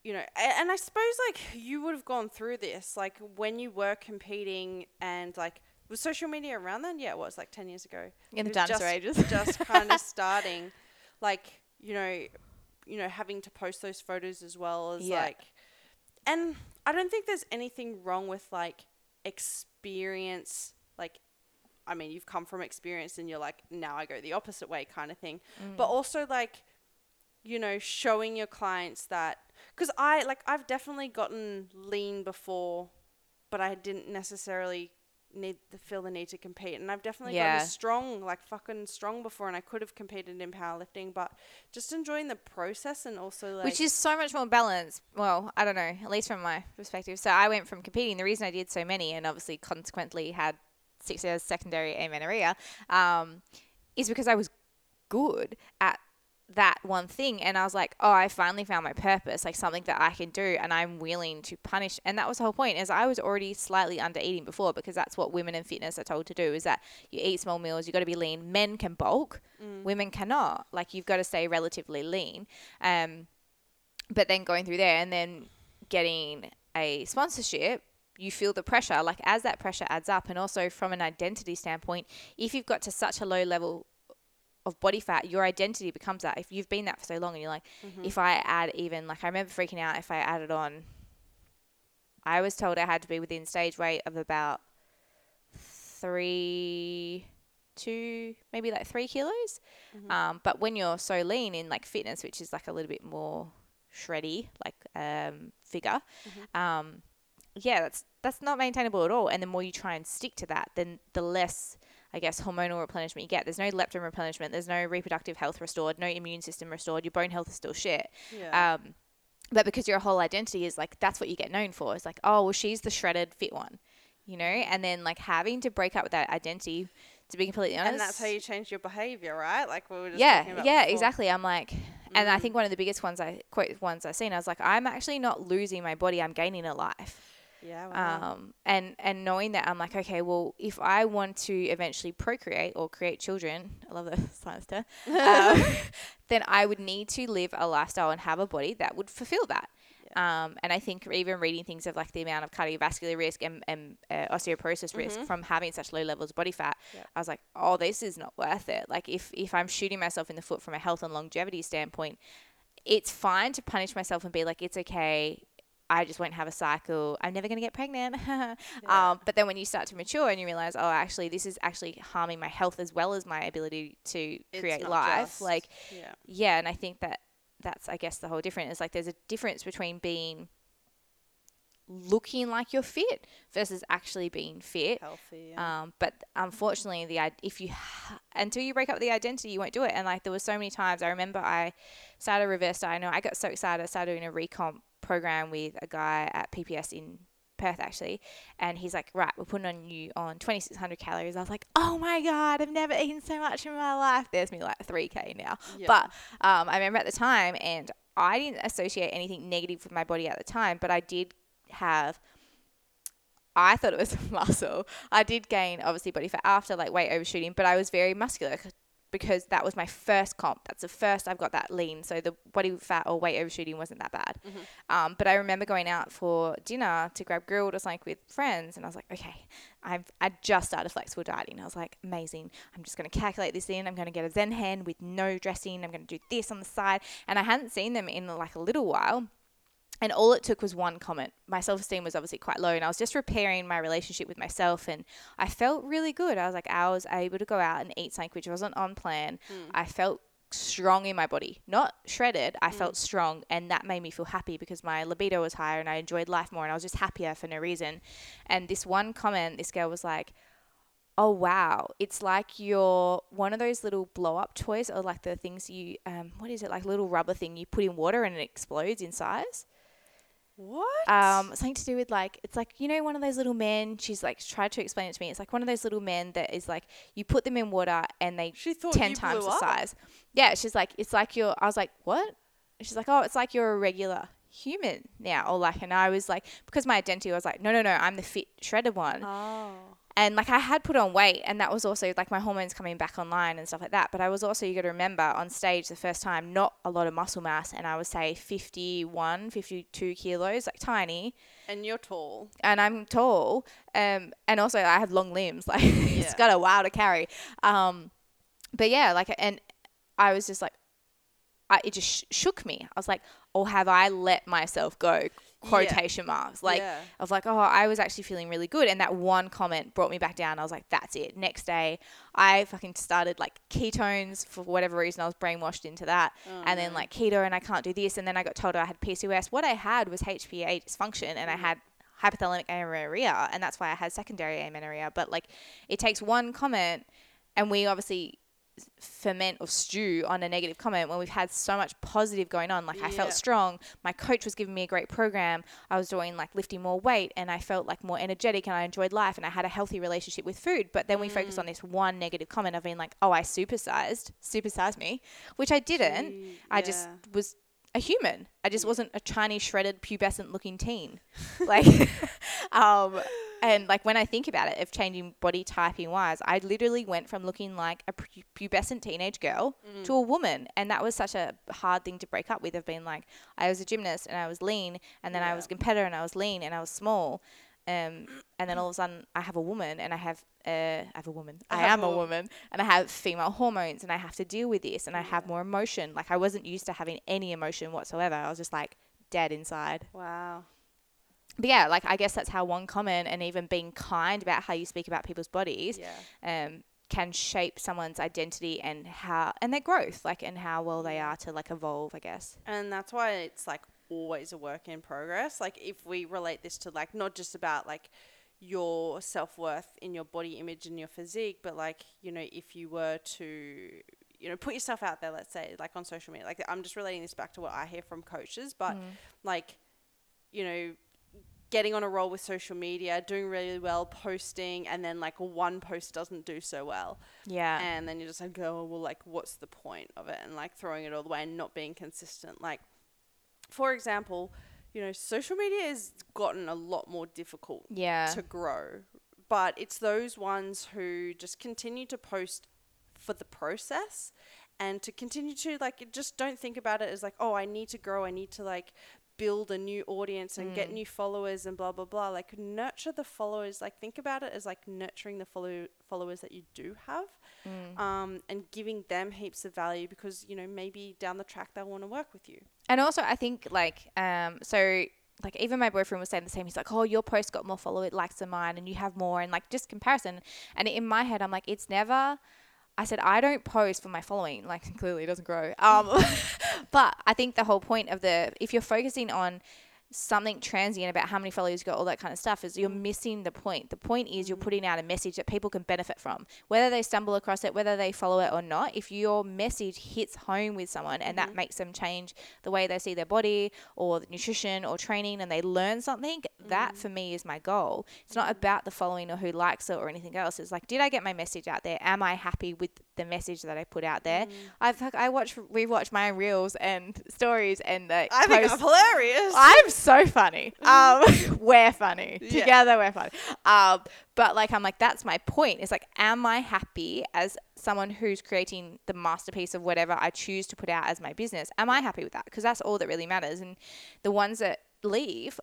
you know, and I suppose like you would have gone through this, like when you were competing and like was social media around then? Yeah, it was like ten years ago. In the dinosaur just, ages. just kind of starting, like you know, you know, having to post those photos as well as Yeah. like, and I don't think there's anything wrong with like experience, like. I mean, you've come from experience and you're like, now I go the opposite way kind of thing. Mm. But also, like, you know, showing your clients that, because I, like, I've definitely gotten lean before, but I didn't necessarily need to feel the need to compete. And I've definitely Yeah. gotten strong, like, fucking strong before, and I could have competed in powerlifting, but just enjoying the process and also, like, Which is so much more balanced. Well, I don't know, at least from my perspective. So I went from competing. The reason I did so many, and obviously consequently had six years secondary amenorrhea, um, is because I was good at that one thing and I was like, oh, I finally found my purpose, like something that I can do and I'm willing to punish. And that was the whole point is I was already slightly under eating before because that's what women in fitness are told to do is that you eat small meals, you got to be lean. Men can bulk, women cannot. Like you've got to stay relatively lean. Um, but then going through there and then getting a sponsorship you feel the pressure like as that pressure adds up and also from an identity standpoint if you've got to such a low level of body fat your identity becomes that. If you've been that for so long and you're like if i add even like i remember freaking out if i added on i was told i had to be within stage weight of about three two maybe like three kilos. Um, but when you're so lean in like fitness which is like a little bit more shreddy like um, figure um, yeah that's that's not maintainable at all and the more you try and stick to that then the less i guess hormonal replenishment you get there's no leptin replenishment there's no reproductive health restored no immune system restored your bone health is still shit yeah. um, but because your whole identity is like that's what you get known for it's like oh well she's the shredded fit one you know, and then like having to break up with that identity. To be completely honest, And that's how you change your behavior, right? Like we were just yeah, yeah, before. exactly. I'm like, and I Mm. think one of the biggest ones I quote ones I've seen, I was like, I'm actually not losing my body, I'm gaining a life. Yeah. Wow. Um, and and knowing that, I'm like, okay, well, if I want to eventually procreate or create children, I love the science term, um, then I would need to live a lifestyle and have a body that would fulfill that. Um, and I think even reading things of like the amount of cardiovascular risk and, and uh, osteoporosis risk from having such low levels of body fat. I was like, oh, this is not worth it. Like if, if I'm shooting myself in the foot from a health and longevity standpoint, it's fine to punish myself and be like, it's okay. I just won't have a cycle. I'm never going to get pregnant. um, but then when you start to mature and you realize, oh, actually, this is actually harming my health as well as my ability to It's create life. just- Like, yeah. yeah, and I think that that's, I guess, the whole difference. Is like there's a difference between being looking like you're fit versus actually being fit. Healthy. Yeah. Um, but unfortunately, the if you until you break up the identity, you won't do it. And like there were so many times I remember I started reverse diet. I know I got so excited. I started doing a recomp program with a guy at PPS in Perth actually, and he's like, "Right, we're putting on you on 2,600 calories." I was like, "Oh my god, I've never eaten so much in my life." There's me like 3k now, Yeah. but um, I remember at the time, and I didn't associate anything negative with my body at the time, but I did have I thought it was muscle. I did gain obviously body fat after like weight overshooting, but I was very muscular because that was my first comp. That's the first I've got that lean. So the body fat or weight overshooting wasn't that bad. Um, but I remember going out for dinner to grab Grill'd or something with friends, and I was like, okay, I've I just started flexible dieting. I was like, amazing. I'm just going to calculate this in. I'm going to get a Zen Hen with no dressing. I'm going to do this on the side, and I hadn't seen them in like a little while. And all it took was one comment. My self esteem was obviously quite low, and I was just repairing my relationship with myself. And I felt really good. I was like, I was able to go out and eat something which wasn't on plan. I felt strong in my body, not shredded. I felt strong, and that made me feel happy because my libido was higher and I enjoyed life more, and I was just happier for no reason. And this one comment, this girl was like, oh wow it's like you're one of those little blow up toys or like the things you um what is it like little rubber thing you put in water and it explodes in size what? um something to do with like it's like you know one of those little men she's like tried to explain it to me it's like one of those little men that is like you put them in water and they She thought 10 times the up. size yeah she's like it's like you're i was like what she's like oh it's like you're a regular human now or like and i was like because my identity was like no no no i'm the fit shredded one oh. And like I had put on weight, and that was also like my hormones coming back online and stuff like that. But I was also, you got to remember, on stage the first time, not a lot of muscle mass, and I would say 51, 52 kilos, like tiny, And you're tall. and I'm tall, um, and also I have long limbs, like it's got a while to carry. Um, but yeah, like, and I was just like, I, it just sh- shook me. I was like, or have I let myself go? Quotation marks, like Yeah. of like, oh, I was actually feeling really good, and that one comment brought me back down. I was like, that's it. Next day, I fucking started like ketones for whatever reason. I was brainwashed into that, Oh, and then like keto, and I can't do this, and then I got told I had PCOS. What I had was HPA dysfunction, and I Mm. had hypothalamic amenorrhea, and that's why I had secondary amenorrhea. But like, it takes one comment, and we obviously ferment or stew on a negative comment when we've had so much positive going on. Like I felt strong. My coach was giving me a great program. I was doing like lifting more weight and I felt like more energetic and I enjoyed life and I had a healthy relationship with food. But then we focus Mm. on this one negative comment of being like, oh, I supersized, supersized me, which I didn't. Gee, I just was a human. I just wasn't a tiny, shredded, pubescent looking teen. Like, um, and like when I think about it, of changing body typing wise, I literally went from looking like a pubescent teenage girl Mm. to a woman, and that was such a hard thing to break up with. Of being like, I was a gymnast and I was lean, and then I was a competitor and I was lean and I was small. Um, and then all of a sudden, I have a woman, and I have uh, I have a woman. I, have am a a woman, and I have female hormones, and I have to deal with this, and I have more emotion. Like I wasn't used to having any emotion whatsoever. I was just like dead inside. Wow. But yeah, like I guess that's how one comment and even being kind about how you speak about people's bodies Yeah. um, can shape someone's identity and how and their growth, like and how well they are to like evolve. I guess. And that's why it's like always a work in progress. Like if we relate this to like not just about like your self worth in your body image and your physique, but like, you know, if you were to, you know, put yourself out there, let's say, like on social media. Like I'm just relating this back to what I hear from coaches, but mm. like, you know, getting on a roll with social media, doing really well, posting, and then like one post doesn't do so well. Yeah. And then you're just like, oh, well, like, what's the point of it? And like throwing it all the way and not being consistent. Like, for example, you know, social media has gotten a lot more difficult yeah. to grow, but it's those ones who just continue to post for the process and to continue to like just don't think about it as like oh i need to grow i need to like build a new audience and get new followers and blah blah blah. Like nurture the followers like think about it as like nurturing the follow followers that you do have um, and giving them heaps of value because you know maybe down the track they'll want to work with you And also, I think like um, so like even my boyfriend was saying the same. He's like, "Oh, your post got more follow it likes than mine, and you have more," and like just comparison. And in my head, I'm like, it's never. I said I don't post for my following. Like clearly, it doesn't grow. Um, but I think the whole point of the if you're focusing on something transient about how many followers you got, all that kind of stuff, is you're mm. missing the point. The point is you're mm. putting out a message that people can benefit from, whether they stumble across it, whether they follow it or not. If your message hits home with someone and that mm. makes them change the way they see their body or the nutrition or training and they learn something, that for me is my goal. It's not about the following or who likes it or anything else. It's like, did I get my message out there? Am I happy with the message that I put out there? I've I watch rewatch my own reels and stories and the i think i'm hilarious I'm so funny. Um, we're funny Yeah. together. We're funny. Um, but like I'm like that's my point. It's like, am I happy as someone who's creating the masterpiece of whatever I choose to put out as my business? Am I happy with that? Because that's all that really matters. And the ones that leave.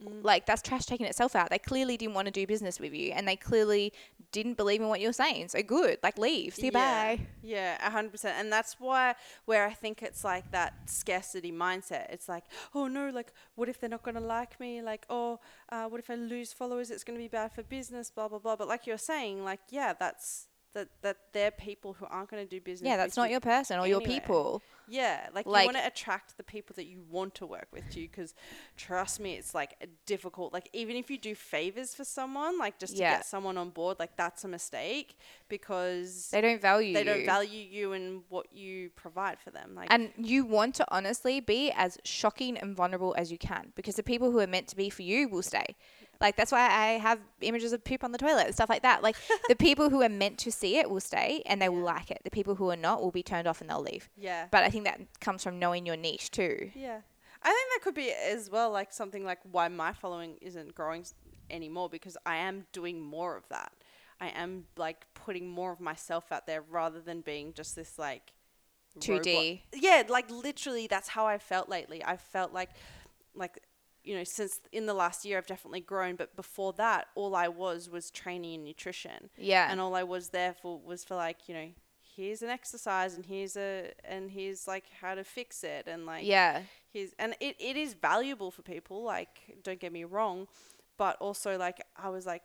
Like that's trash taking itself out. They clearly didn't want to do business with you, and they clearly didn't believe in what you're saying. So good, like leave. See you, yeah, bye. Yeah, a hundred percent. And that's why where I think it's like that scarcity mindset. It's like, oh no, like what if they're not gonna like me? Like, oh, uh, what if I lose followers? It's gonna be bad for business. Blah blah blah. But like you're saying, like yeah, that's that that they're people who aren't gonna do business. Yeah, that's not your person or your people. Yeah, like, Like- you want to attract the people that you want to work with you because trust me, it's like a difficult. Like even if you do favors for someone, like just to Yeah. get someone on board, like that's a mistake because They don't value they you. don't value you and what you provide for them. Like And you want to honestly be as shocking and vulnerable as you can because the people who are meant to be for you will stay. Like that's why I have images of poop on the toilet and stuff like that. Like the people who are meant to see it will stay and they will like it. The people who are not will be turned off and they'll leave. yeah, But I think that comes from knowing your niche too. yeah. I think that could be as well like something like why my following isn't growing anymore because I am doing more of that. I am like putting more of myself out there rather than being just this like 2D. robot- Yeah, like literally that's how I felt lately. I felt like like you know, since in the last year I've definitely grown, but before that all I was was training and nutrition. Yeah. And all I was there for was for like, you know, here's an exercise and here's a and here's like how to fix it and like yeah. here's and it, it is valuable for people, like don't get me wrong. But also like I was like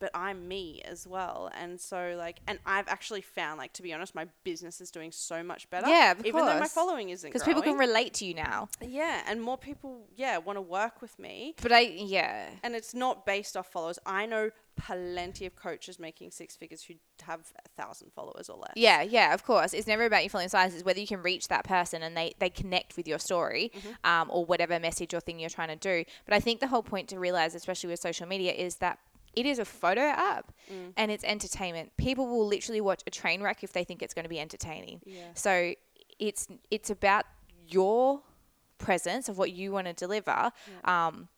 but I'm me as well. And so like and I've actually found like to be honest, my business is doing so much better. Yeah, even though my following isn't Because people can relate to you now. Yeah, and more people yeah, want to work with me. But I, yeah. And it's not based off followers. I know plenty of coaches making six figures who have a thousand followers or less. Yeah, yeah, of course. It's never about your following size. It's whether you can reach that person and they, they connect with your story um, or whatever message or thing you're trying to do. But I think the whole point to realize, especially with social media, is that it is a photo app and it's entertainment. People will literally watch a train wreck if they think it's going to be entertaining. Yeah. So it's it's about your presence of what you want to deliver. Um,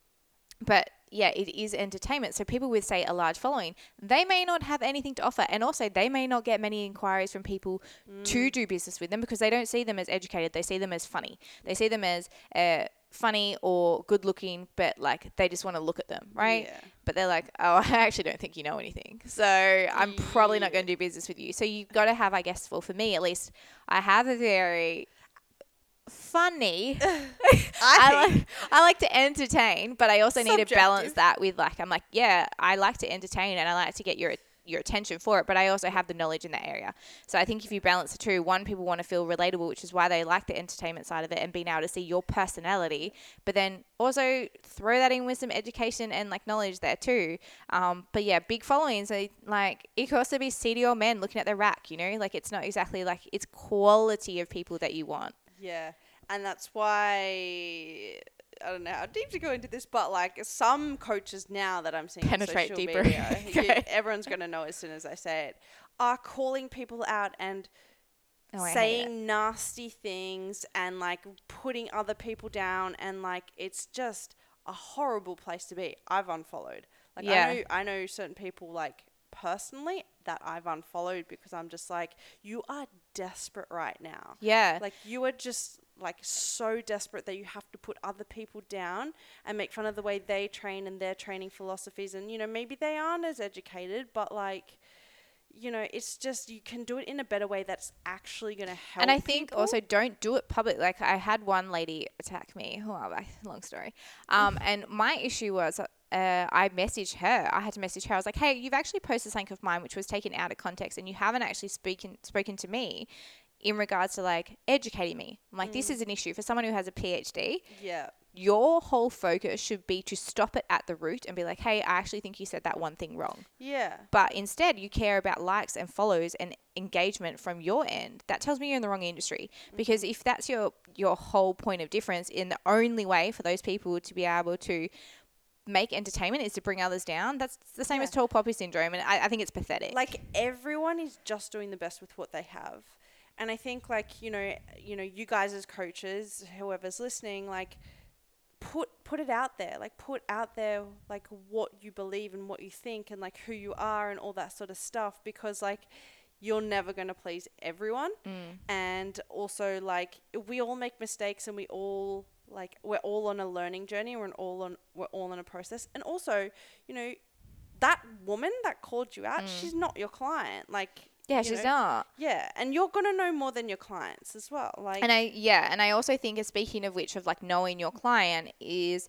but yeah, it is entertainment. So people with say a large following, they may not have anything to offer, and also they may not get many inquiries from people to Mm. do business with them because they don't see them as educated. They see them as funny. They see them as uh, funny or good looking, but like they just want to look at them, right? Yeah. But they're like, oh, I actually don't think you know anything. So I'm probably not going to do business with you. So you've got to have, I guess, well, for me at least, I have a very funny. I, like I like to entertain, but I also need to balance that with like I'm like, yeah, I like to entertain and I like to get your your attention for it, but I also have the knowledge in that area. So I think if you balance the two, one people want to feel relatable, which is why they like the entertainment side of it and being able to see your personality, but then also throw that in with some education and like knowledge there too. Um, but yeah, big followings, they, like it could also be CDO men looking at the rack, you know, like it's not exactly like it's quality of people that you want. Yeah. And that's why I don't know how deep to go into this, but like some coaches now that I'm seeing Penetrate deeper. media, you- everyone's gonna know as soon as I say it, are calling people out and Oh, I hate it. saying nasty things and like putting other people down and like it's just a horrible place to be. I've unfollowed. Like Yeah. I know I know certain people like personally that I've unfollowed because I'm just like you are desperate right now. Yeah. Like you are just like so desperate that you have to put other people down and make fun of the way they train and their training philosophies and you know maybe they aren't as educated but like you know it's just you can do it in a better way that's actually going to help and I think people. also don't do it public. Like I had one lady attack me. Oh, I- long story. Um, and my issue was. Uh, I messaged her. I had to message her. I was like, "Hey, you've actually posted something of mine which was taken out of context, and you haven't actually spoken spoken to me in regards to like educating me. I'm like, this mm. is an issue for someone who has a PhD. yeah Your whole focus should be to stop it at the root and be like, hey, I actually think you said that one thing wrong. yeah But instead, you care about likes and follows and engagement from your end. That tells me you're in the wrong industry. Because mm-hmm. if that's your your whole point of difference, in the only way for those people to be able to make entertainment is to bring others down. That's the same Yeah. as tall poppy syndrome, and I, I think it's pathetic. like everyone is just doing the best with what they have and i think like you know you know you guys as coaches whoever's listening like put put it out there like put out there like what you believe and what you think and like who you are and all that sort of stuff because like you're never going to please everyone. Mm. And also like we all make mistakes and we all like we're all on a learning journey we're all on we're all in a process. And also you know that woman that called you out mm. she's not your client. Like yeah, she's know, not. yeah and you're going to know more than your clients as well like And I yeah, and I also think speaking of which of like knowing your client is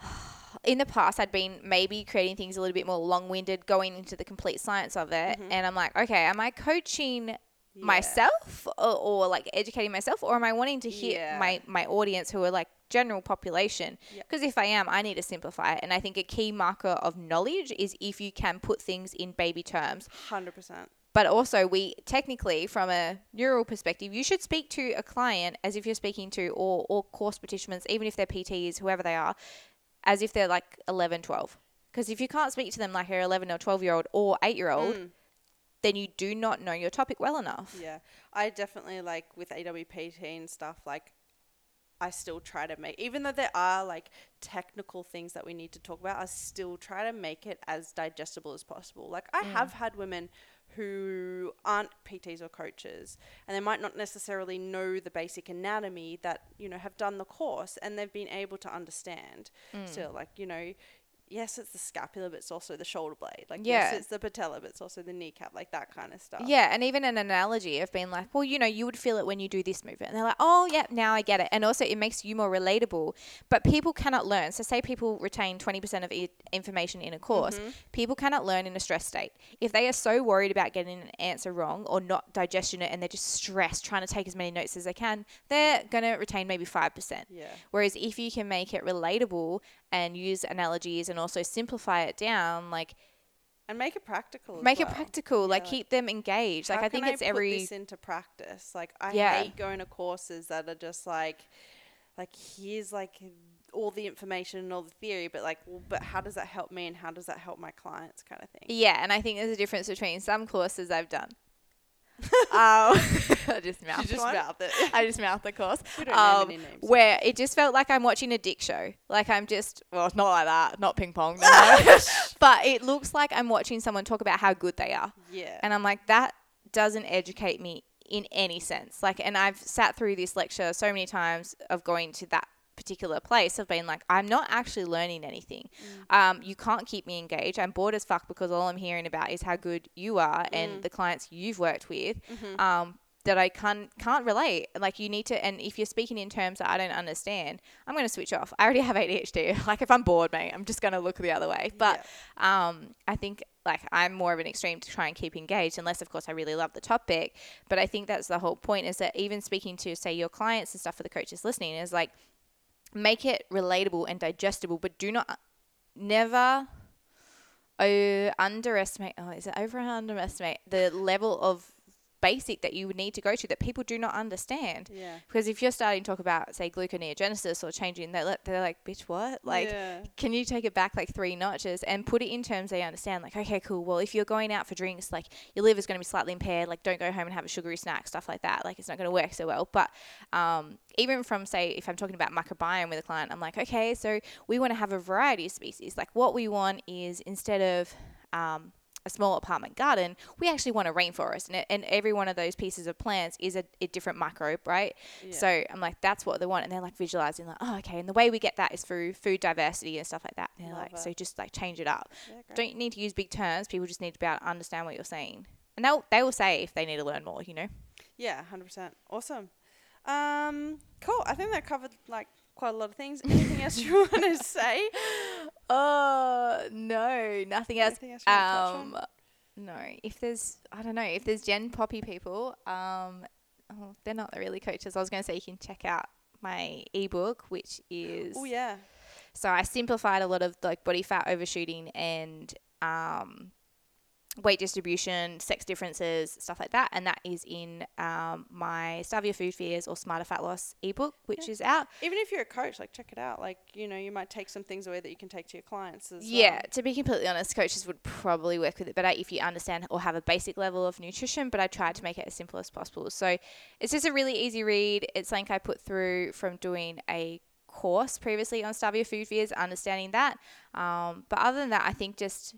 in the past I'd been maybe creating things a little bit more long-winded going into the complete science of it mm-hmm. and I'm like, okay, am I coaching myself or, or like educating myself or am I wanting to hit Yeah. my my audience who are like general population Yep. because if I am I need to simplify it and I think a key marker of knowledge is if you can put things in baby terms 100% but also we technically from a neural perspective you should speak to a client as if you're speaking to or, or course participants even if they're pts whoever they are as if they're like 11 12 because if you can't speak to them like you're 11 or 12 year old or 8 year old mm. then you do not know your topic well enough Yeah, I definitely like with AWPT and stuff. Like, I still try to make, even though there are like technical things that we need to talk about, I still try to make it as digestible as possible. Like, I mm. have had women who aren't PTs or coaches, and they might not necessarily know the basic anatomy that you know have done the course, and they've been able to understand. Mm. Still, like you know. Yes, it's the scapula, but it's also the shoulder blade. Like, yes, it's the patella, but it's also the kneecap, like that kind of stuff. Yeah, and even an analogy of being like, well, you know, you would feel it when you do this movement. And they're like, oh, yeah, now I get it. And also, it makes you more relatable. But people cannot learn. So, say people retain 20% of i- information in a course, mm-hmm. people cannot learn in a stress state. If they are so worried about getting an answer wrong or not digesting it and they're just stressed trying to take as many notes as they can, they're mm. going to retain maybe 5%. Yeah. Whereas if you can make it relatable and use analogies and also simplify it down, like and make it practical. make it well. practical, like like, keep them engaged. Like I think it's put every this into practice. Like I Yeah. hate going to courses that are just like, like here's like all the information and all the theory, but like, well, but how does that help me and how does that help my clients, kind of thing. Yeah, and I think there's a difference between some courses I've done. um, I just mouthed You just one. mouth it. I just mouthed the course. We don't Um, name any names. where it just felt like I'm watching a dick show. Like I'm just well, not like that, not ping pong, no. but it looks like I'm watching someone talk about how good they are. yeah. And I'm like, that doesn't educate me in any sense. Like, and I've sat through this lecture so many times of going to that particular place of being like, I'm not actually learning anything. Um, you can't keep me engaged. I'm bored as fuck because all I'm hearing about is how good you are and the clients you've worked with. Um, that I can't can't relate. Like you need to, and if you're speaking in terms that I don't understand, I'm going to switch off. I already have ADHD. Like if I'm bored, mate, I'm just going to look the other way. But um, I think like I'm more of an extreme to try and keep engaged, unless of course I really love the topic. But I think that's the whole point is that even speaking to say your clients and stuff for the coaches listening is like make it relatable and digestible, but do not never oh, underestimate. Oh, is it over underestimate the level of basic that you would need to go to that people do not understand. Yeah. Because if you're starting to talk about, say, gluconeogenesis or changing, they're, they're like, bitch, what? Like, yeah. can you take it back like three notches and put it in terms they understand? Like, okay, cool. Well, if you're going out for drinks, like your liver's going to be slightly impaired. Like, don't go home and have a sugary snack, stuff like that. Like, it's not going to work so well. But um, even from, say, if I'm talking about microbiome with a client, I'm like, okay, so we want to have a variety of species. Like, what we want is instead of um, a small apartment garden, we actually want a rainforest, and, it, and every one of those pieces of plants is a, a different microbe, right? Yeah. So I'm like, that's what they want, and they're like visualizing, like, oh, okay. And the way we get that is through food diversity and stuff like that. And they're Love like, so just like change it up. Yeah. Don't need to use big terms. People just need to be able to understand what you're saying, and they'll they will say if they need to learn more. You know. Yeah, hundred percent. Awesome. Um, cool. I think that covered like quite a lot of things. Anything else you want to say? Oh no, nothing else. Anything else you wanna touch on? Um, no. If there's, I don't know, if there's Gen Poppy people, um, oh, they're not really coaches. I was going to say you can check out my ebook, which is Oh yeah. so I simplified a lot of like body fat overshooting and um, weight distribution, sex differences, stuff like that, and that is in um, my Starve Your Food Fears or Smarter Fat Loss ebook, which Yeah. is out. Even if you're a coach, like check it out. Like you know, you might take some things away that you can take to your clients as Yeah, well. to be completely honest, coaches would probably work with it better if you understand or have a basic level of nutrition, but I tried to make it as simple as possible. So it's just a really easy read. It's something I put through from doing a course previously on Starve Your Food Fears, understanding that. Um, but other than that, I think just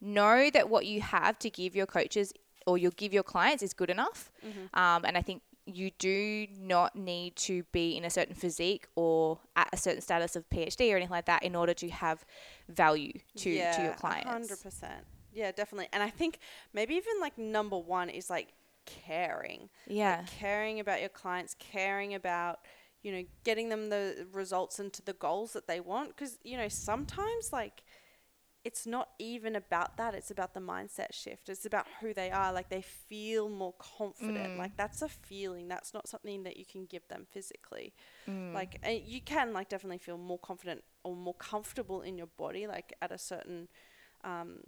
know that what you have to give your coaches or you'll give your clients is good enough. Mm-hmm. Um, and I think you do not need to be in a certain physique or at a certain status of PhD or anything like that in order to have value to, to your clients. Hundred percent. Yeah, definitely. And I think maybe even like number one is like caring. Yeah. Like caring about your clients, caring about you know getting them the results and to the goals that they want. Because you know sometimes like it's not even about that. It's about the mindset shift. It's about who they are. Like they feel more confident. Mm. Like that's a feeling. That's not something that you can give them physically. Mm. Like uh, you can like definitely feel more confident or more comfortable in your body. Like at a certain, um,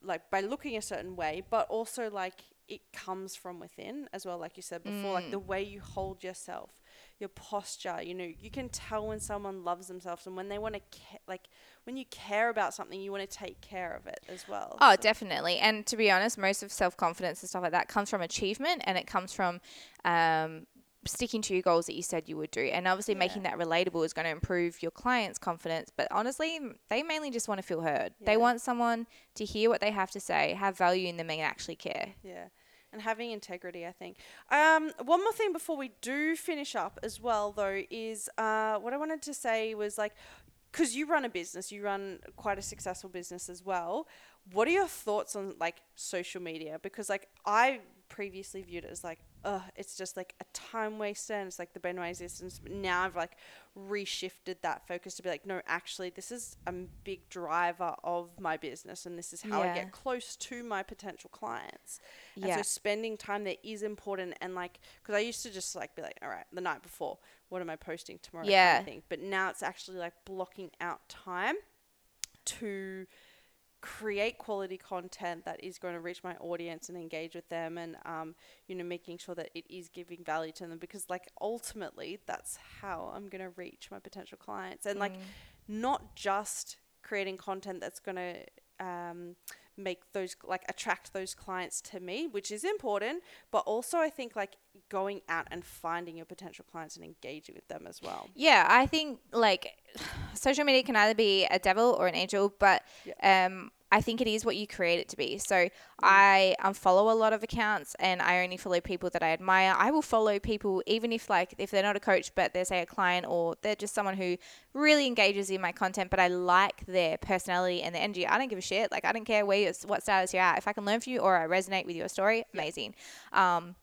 like by looking a certain way, but also like it comes from within as well. Like you said before, like the way you hold yourself, your posture. You know, you can tell when someone loves themselves and when they want to ca- like when you care about something, you want to take care of it as well. Oh, So- definitely. And to be honest, most of self confidence and stuff like that comes from achievement and it comes from um, sticking to your goals that you said you would do. And obviously, making that relatable is going to improve your client's confidence. But honestly, they mainly just want to feel heard. They want someone to hear what they have to say, have value in them, and actually care. Yeah. And having integrity, I think. Um, one more thing before we do finish up as well, though, is uh, what I wanted to say was like, because you run a business, you run quite a successful business as well. What are your thoughts on like social media? Because like I previously viewed it as like, uh, it's just like a time waster and it's like the of existence. But now I've like reshifted that focus to be like, no, actually, this is a big driver of my business and this is how I get close to my potential clients. And Yeah. so spending time there is important. And like, because I used to just like be like, all right, the night before, what am I posting tomorrow? kind of Yeah. But now it's actually like blocking out time to create quality content that is going to reach my audience and engage with them and um, you know making sure that it is giving value to them because like ultimately that's how i'm going to reach my potential clients. And like not just creating content that's going to um, make those like attract those clients to me which is important but also i think like going out and finding your potential clients and engaging with them as well. Yeah, I think like social media can either be a devil or an angel, but um, I think it is what you create it to be. So mm. I um, unfollow a lot of accounts and I only follow people that I admire. I will follow people even if like if they're not a coach, but they're say a client or they're just someone who really engages in my content, but I like their personality and their energy. I don't give a shit. Like I don't care where you're, what status you're at. If I can learn from you or I resonate with your story, amazing. Um,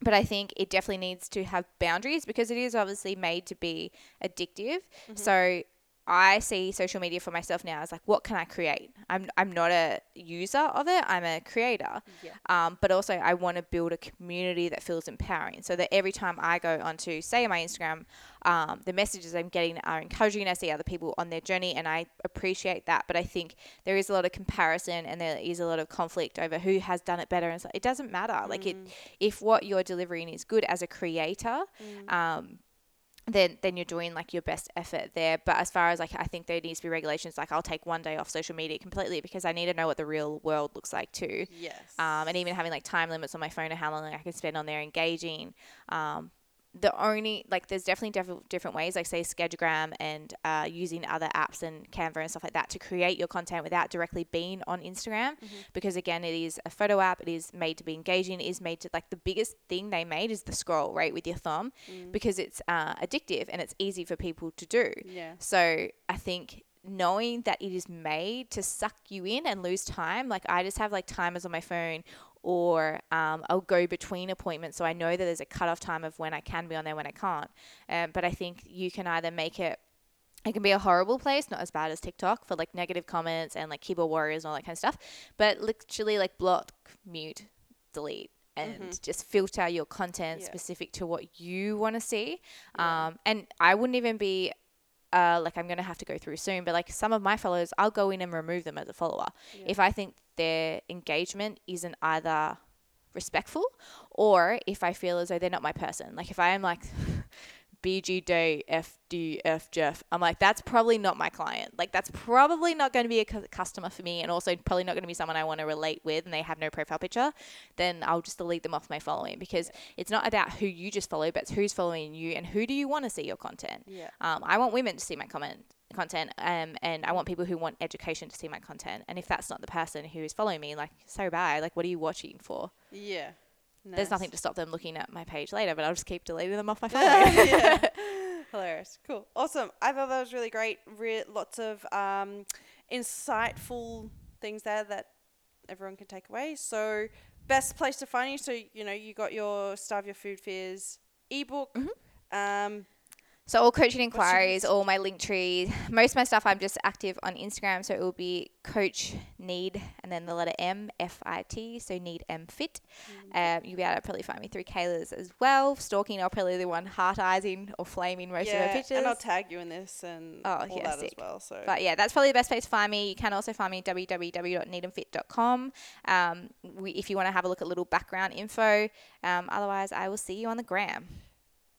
but I think it definitely needs to have boundaries because it is obviously made to be addictive. Mm-hmm. So I see social media for myself now as like, what can I create? I'm, I'm not a user of it, I'm a creator. Yeah. Um, but also, I want to build a community that feels empowering so that every time I go onto, say, my Instagram, um, the messages I'm getting are encouraging. I see other people on their journey, and I appreciate that. But I think there is a lot of comparison and there is a lot of conflict over who has done it better. And so it doesn't matter. Like, it, if what you're delivering is good as a creator, um, then then you're doing like your best effort there. But as far as like I think there needs to be regulations like I'll take one day off social media completely because I need to know what the real world looks like too. Yes. Um, and even having like time limits on my phone of how long I can spend on there engaging. Um, the only like there's definitely diff- different ways like say Schedugram and uh, using other apps and Canva and stuff like that to create your content without directly being on Instagram. Because again it is a photo app it is made to be engaging it is made to like the biggest thing they made is the scroll right with your thumb because it's uh, addictive and it's easy for people to do. Yeah. so I think knowing that it is made to suck you in and lose time, like I just have like timers on my phone or um, I'll go between appointments so I know that there's a cutoff time of when I can be on there, when I can't. Um, but I think you can either make it it can be a horrible place, not as bad as TikTok for like negative comments and like keyboard warriors and all that kind of stuff, but literally like block, mute, delete, and just filter your content Yeah. specific to what you want to see. Yeah. Um, and I wouldn't even be uh, like I'm gonna have to go through soon, but like some of my followers, I'll go in and remove them as a follower if I think their engagement isn't either respectful or if I feel as though they're not my person. Like if I am like BGD FDF Jeff, I'm like that's probably not my client. Like that's probably not going to be a cu- customer for me, and also probably not going to be someone I want to relate with, and they have no profile picture. Then I'll just delete them off my following because it's not about who you just follow, but it's who's following you and who do you want to see your content. Yeah. Um, I want women to see my comment content, um, and I want people who want education to see my content. And if that's not the person who is following me, like so bad. Like, what are you watching for? Yeah. There's nothing to stop them looking at my page later, but I'll just keep deleting them off my phone. Hilarious. Cool. Awesome. I thought that was really great. Re- lots of um, insightful things there that everyone can take away. So, best place to find you. So, you know, you got your Starve Your Food Fears ebook. Um, So all coaching inquiries, all my link trees, most of my stuff I'm just active on Instagram. So it will be coach need and then the letter M F I T. So need M fit. Um, you'll be able to probably find me through Kayla's as well. Stalking, I'll probably the one heart eyesing or flaming most of her pictures. and I'll tag you in this and Oh, all yeah, that sick. as well. So, But yeah, that's probably the best place to find me. You can also find me www.needandfit.com um, we, if you want to have a look at little background info. Um, otherwise, I will see you on the gram.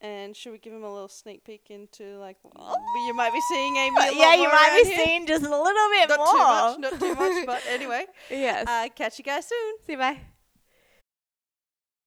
And should we give him a little sneak peek into like you might be seeing Amy? Yeah, you might be here. seeing just a little bit Not more. too much, not too much, but anyway. yes. Uh, catch you guys soon. see you. Bye.